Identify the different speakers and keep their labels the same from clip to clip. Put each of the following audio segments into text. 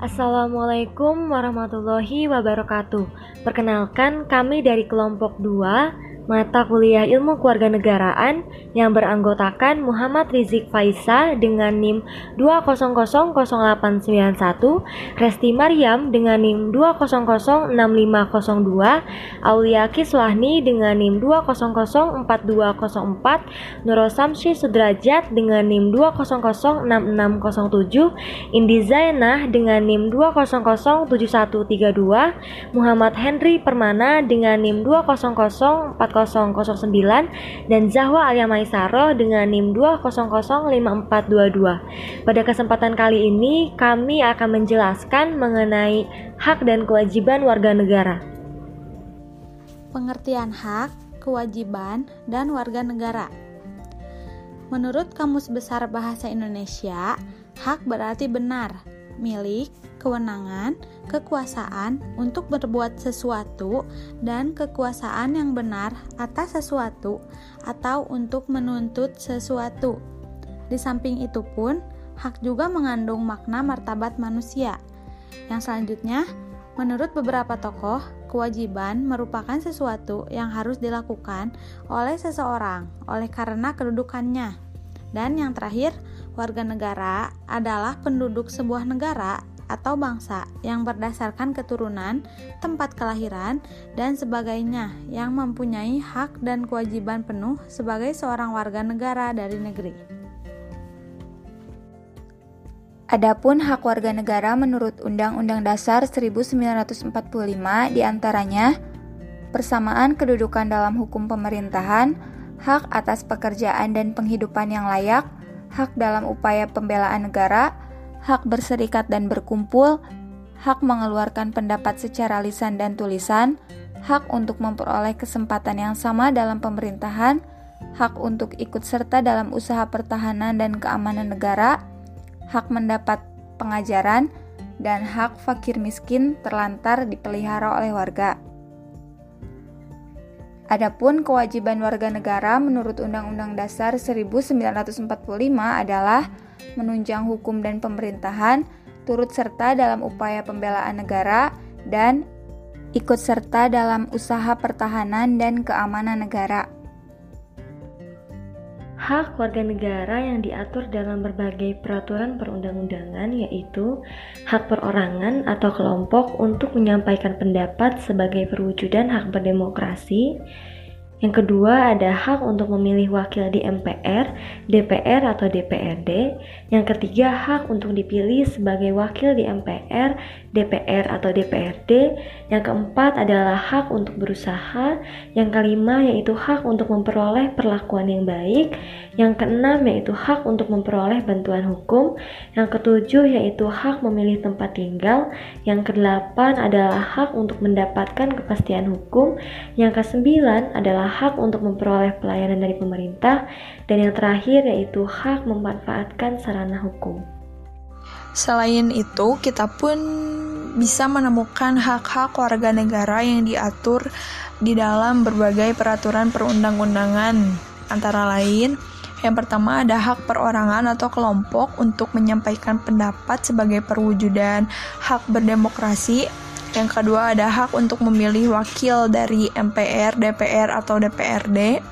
Speaker 1: Assalamualaikum warahmatullahi wabarakatuh. Perkenalkan, kami dari kelompok 2 mata kuliah Ilmu Kewarganegaraan yang beranggotakan Muhammad Rizik Faisa dengan NIM 2000891, Resti Maryam dengan NIM 2006502, Aulia Kiswahni dengan NIM 2004204, Nurul Samsi Sudrajat dengan NIM 2006607, Indi Zainah dengan NIM 2007132, Muhammad Henry Permana dengan NIM 20040 009 dan Zahwa Alia Maisaroh dengan NIM 2005422. Pada kesempatan kali ini kami akan menjelaskan mengenai hak dan kewajiban warga negara.
Speaker 2: Pengertian hak, kewajiban, dan warga negara. Menurut Kamus Besar Bahasa Indonesia, hak berarti benar, milik, kewenangan, kekuasaan untuk berbuat sesuatu, dan kekuasaan yang benar atas sesuatu atau untuk menuntut sesuatu. Di samping itu pun, hak juga mengandung makna martabat manusia. Yang selanjutnya, menurut beberapa tokoh, kewajiban merupakan sesuatu yang harus dilakukan oleh seseorang oleh karena kedudukannya. Dan yang terakhir, warga negara adalah penduduk sebuah negara atau bangsa yang berdasarkan keturunan, tempat kelahiran, dan sebagainya yang mempunyai hak dan kewajiban penuh sebagai seorang warga negara dari negeri.
Speaker 3: Adapun hak warga negara menurut Undang-Undang Dasar 1945 di antaranya persamaan kedudukan dalam hukum pemerintahan, hak atas pekerjaan dan penghidupan yang layak, hak dalam upaya pembelaan negara, hak berserikat dan berkumpul, hak mengeluarkan pendapat secara lisan dan tulisan, hak untuk memperoleh kesempatan yang sama dalam pemerintahan, hak untuk ikut serta dalam usaha pertahanan dan keamanan negara, hak mendapat pengajaran, dan hak fakir miskin terlantar dipelihara oleh warga. Adapun kewajiban warga negara menurut Undang-Undang Dasar 1945 adalah menunjang hukum dan pemerintahan, turut serta dalam upaya pembelaan negara, dan ikut serta dalam usaha pertahanan dan keamanan negara.
Speaker 1: Hak warga negara yang diatur dalam berbagai peraturan perundang-undangan yaitu hak perorangan atau kelompok untuk menyampaikan pendapat sebagai perwujudan hak berdemokrasi, yang kedua ada hak untuk memilih wakil di MPR, DPR atau DPRD. Yang ketiga hak untuk dipilih sebagai wakil di MPR, DPR atau DPRD. Yang keempat adalah hak untuk berusaha. Yang kelima yaitu hak untuk memperoleh perlakuan yang baik. Yang keenam yaitu hak untuk memperoleh bantuan hukum. Yang ketujuh yaitu hak memilih tempat tinggal. Yang kedelapan adalah hak untuk mendapatkan kepastian hukum. Yang kesembilan adalah hak untuk memperoleh pelayanan dari pemerintah, dan yang terakhir yaitu hak memanfaatkan sarana hukum.
Speaker 4: Selain itu, kita pun bisa menemukan hak-hak warga negara yang diatur di dalam berbagai peraturan perundang-undangan. Antara lain, yang pertama ada hak perorangan atau kelompok untuk menyampaikan pendapat sebagai perwujudan hak berdemokrasi yang kedua ada hak untuk memilih wakil dari MPR, DPR atau DPRD.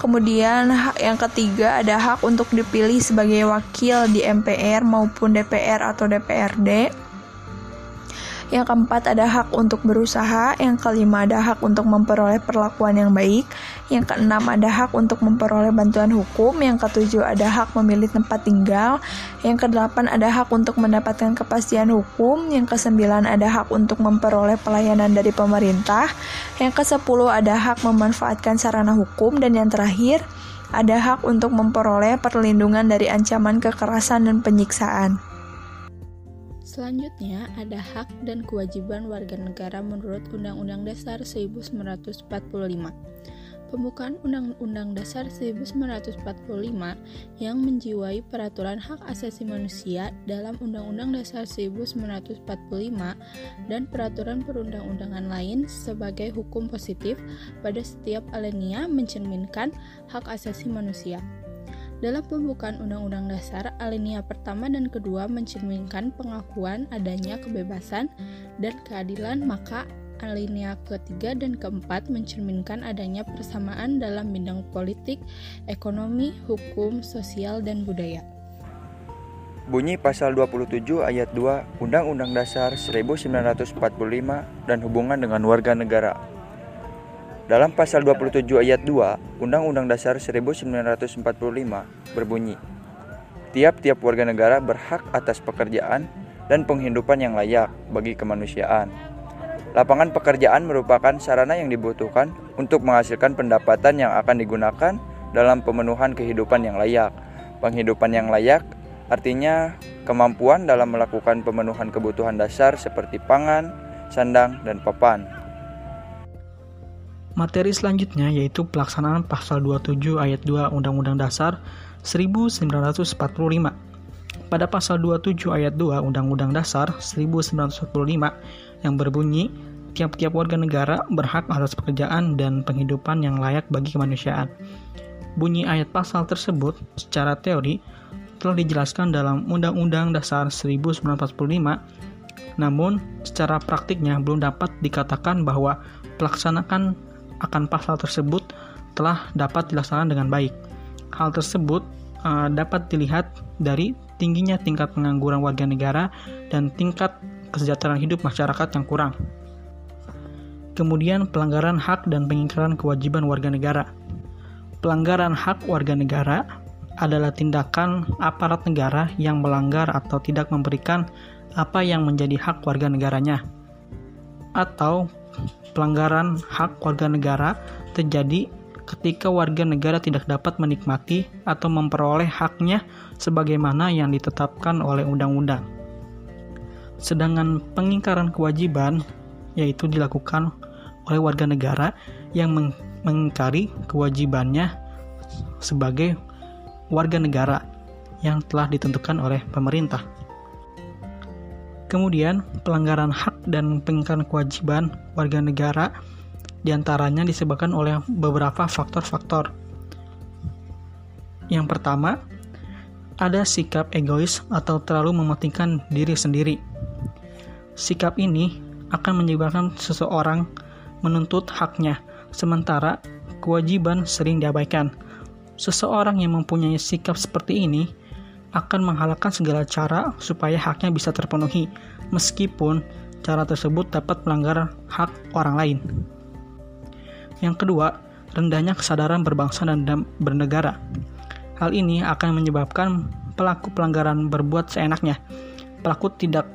Speaker 4: Kemudian yang ketiga ada hak untuk dipilih sebagai wakil di MPR maupun DPR atau DPRD. Yang keempat ada hak untuk berusaha, yang kelima ada hak untuk memperoleh perlakuan yang baik, yang keenam ada hak untuk memperoleh bantuan hukum, yang ketujuh ada hak memilih tempat tinggal, yang kedelapan ada hak untuk mendapatkan kepastian hukum, yang kesembilan ada hak untuk memperoleh pelayanan dari pemerintah, yang kesepuluh ada hak memanfaatkan sarana hukum, dan yang terakhir ada hak untuk memperoleh perlindungan dari ancaman kekerasan dan penyiksaan.
Speaker 2: Selanjutnya, ada hak dan kewajiban warga negara menurut Undang-Undang Dasar 1945. Pembukaan Undang-Undang Dasar 1945 yang menjiwai peraturan hak asasi manusia dalam Undang-Undang Dasar 1945 dan peraturan perundang-undangan lain sebagai hukum positif pada setiap alinea mencerminkan hak asasi manusia. Dalam pembukaan Undang-Undang Dasar, alinea pertama dan kedua mencerminkan pengakuan adanya kebebasan dan keadilan, maka alinea ketiga dan keempat mencerminkan adanya persamaan dalam bidang politik, ekonomi, hukum, sosial, dan budaya.
Speaker 5: Bunyi pasal 27 ayat 2 Undang-Undang Dasar 1945 dan hubungan dengan warga negara. Dalam pasal 27 ayat 2 Undang-Undang Dasar 1945 berbunyi, Tiap-tiap warga negara berhak atas pekerjaan dan penghidupan yang layak bagi kemanusiaan. Lapangan pekerjaan merupakan sarana yang dibutuhkan untuk menghasilkan pendapatan yang akan digunakan dalam pemenuhan kehidupan yang layak. Penghidupan yang layak artinya kemampuan dalam melakukan pemenuhan kebutuhan dasar seperti pangan, sandang, dan papan.
Speaker 6: Materi selanjutnya yaitu pelaksanaan pasal 27 ayat 2 Undang-Undang Dasar 1945. Pada pasal 27 ayat 2 Undang-Undang Dasar 1945 yang berbunyi tiap-tiap warga negara berhak atas pekerjaan dan penghidupan yang layak bagi kemanusiaan. Bunyi ayat pasal tersebut secara teori telah dijelaskan dalam Undang-Undang Dasar 1945, namun secara praktiknya belum dapat dikatakan bahwa pelaksanaan akan pasal tersebut telah dapat dilaksanakan dengan baik. Hal tersebut uh, dapat dilihat dari tingginya tingkat pengangguran warga negara dan tingkat kesejahteraan hidup masyarakat yang kurang. Kemudian pelanggaran hak dan pengingkaran kewajiban warga negara. Pelanggaran hak warga negara adalah tindakan aparat negara yang melanggar atau tidak memberikan apa yang menjadi hak warga negaranya atau pelanggaran hak warga negara terjadi ketika warga negara tidak dapat menikmati atau memperoleh haknya sebagaimana yang ditetapkan oleh undang-undang. Sedangkan pengingkaran kewajiban yaitu dilakukan oleh warga negara yang mengingkari kewajibannya sebagai warga negara yang telah ditentukan oleh pemerintah. Kemudian, pelanggaran hak dan pengingkaran kewajiban warga negara di antaranya disebabkan oleh beberapa faktor-faktor. Yang pertama, ada sikap egois atau terlalu mementingkan diri sendiri. Sikap ini akan menyebabkan seseorang menuntut haknya, sementara kewajiban sering diabaikan. Seseorang yang mempunyai sikap seperti ini akan menghalalkan segala cara supaya haknya bisa terpenuhi, meskipun cara tersebut dapat melanggar hak orang lain. Yang kedua, rendahnya kesadaran berbangsa dan bernegara. Hal ini akan menyebabkan pelaku pelanggaran berbuat seenaknya. Pelaku tidak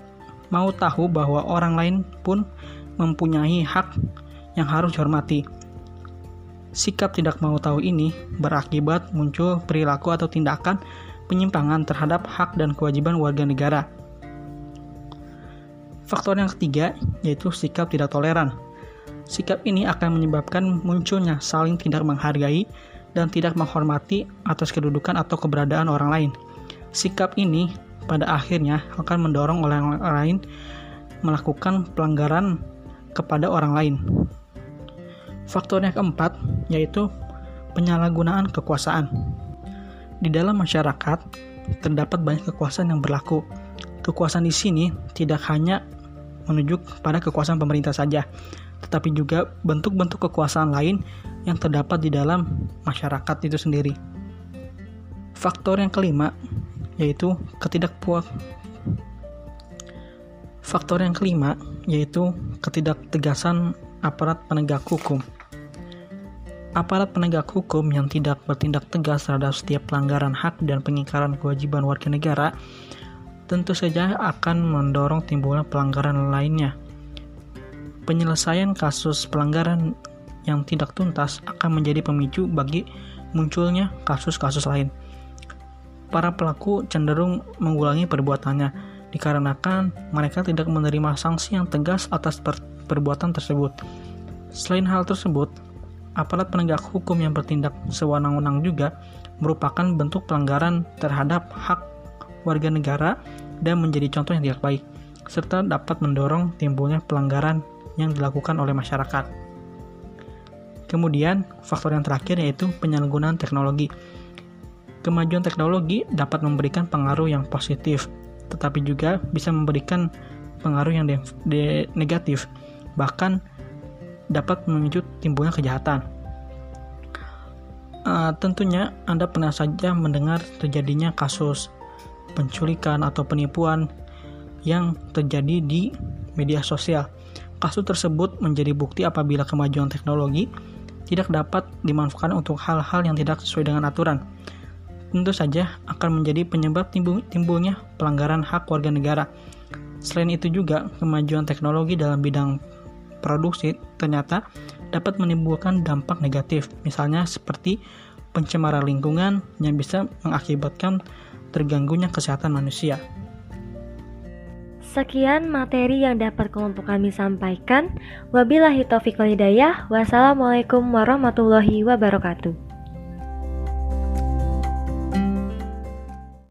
Speaker 6: mau tahu bahwa orang lain pun mempunyai hak yang harus dihormati. Sikap tidak mau tahu ini berakibat muncul perilaku atau tindakan penyimpangan terhadap hak dan kewajiban warga negara. Faktor yang ketiga yaitu sikap tidak toleran. Sikap ini akan menyebabkan munculnya saling tidak menghargai dan tidak menghormati atas kedudukan atau keberadaan orang lain. Sikap ini pada akhirnya akan mendorong orang lain melakukan pelanggaran kepada orang lain. Faktor yang keempat yaitu penyalahgunaan kekuasaan. Di dalam masyarakat, terdapat banyak kekuasaan yang berlaku. Kekuasaan di sini tidak hanya menunjuk pada kekuasaan pemerintah saja, tetapi juga bentuk-bentuk kekuasaan lain yang terdapat di dalam masyarakat itu sendiri. Faktor yang kelima yaitu ketidakpuas Faktor yang kelima yaitu ketidaktegasan aparat penegak hukum aparat penegak hukum yang tidak bertindak tegas terhadap setiap pelanggaran hak dan pengingkaran kewajiban warga negara tentu saja akan mendorong timbulnya pelanggaran lainnya. Penyelesaian kasus pelanggaran yang tidak tuntas akan menjadi pemicu bagi munculnya kasus-kasus lain. Para pelaku cenderung mengulangi perbuatannya dikarenakan mereka tidak menerima sanksi yang tegas atas per perbuatan tersebut. Selain hal tersebut, aparat penegak hukum yang bertindak sewenang-wenang juga merupakan bentuk pelanggaran terhadap hak warga negara dan menjadi contoh yang tidak baik, serta dapat mendorong timbulnya pelanggaran yang dilakukan oleh masyarakat. Kemudian, faktor yang terakhir yaitu penyalahgunaan teknologi. Kemajuan teknologi dapat memberikan pengaruh yang positif, tetapi juga bisa memberikan pengaruh yang negatif, bahkan dapat memicu timbulnya kejahatan. Uh, tentunya Anda pernah saja mendengar terjadinya kasus penculikan atau penipuan yang terjadi di media sosial. Kasus tersebut menjadi bukti apabila kemajuan teknologi tidak dapat dimanfaatkan untuk hal-hal yang tidak sesuai dengan aturan. Tentu saja akan menjadi penyebab timbul timbulnya pelanggaran hak warga negara. Selain itu juga, kemajuan teknologi dalam bidang produksi ternyata dapat menimbulkan dampak negatif, misalnya seperti pencemaran lingkungan yang bisa mengakibatkan terganggunya kesehatan manusia.
Speaker 1: Sekian materi yang dapat kelompok kami sampaikan. Wabillahi taufiq walhidayah. Wassalamualaikum warahmatullahi wabarakatuh.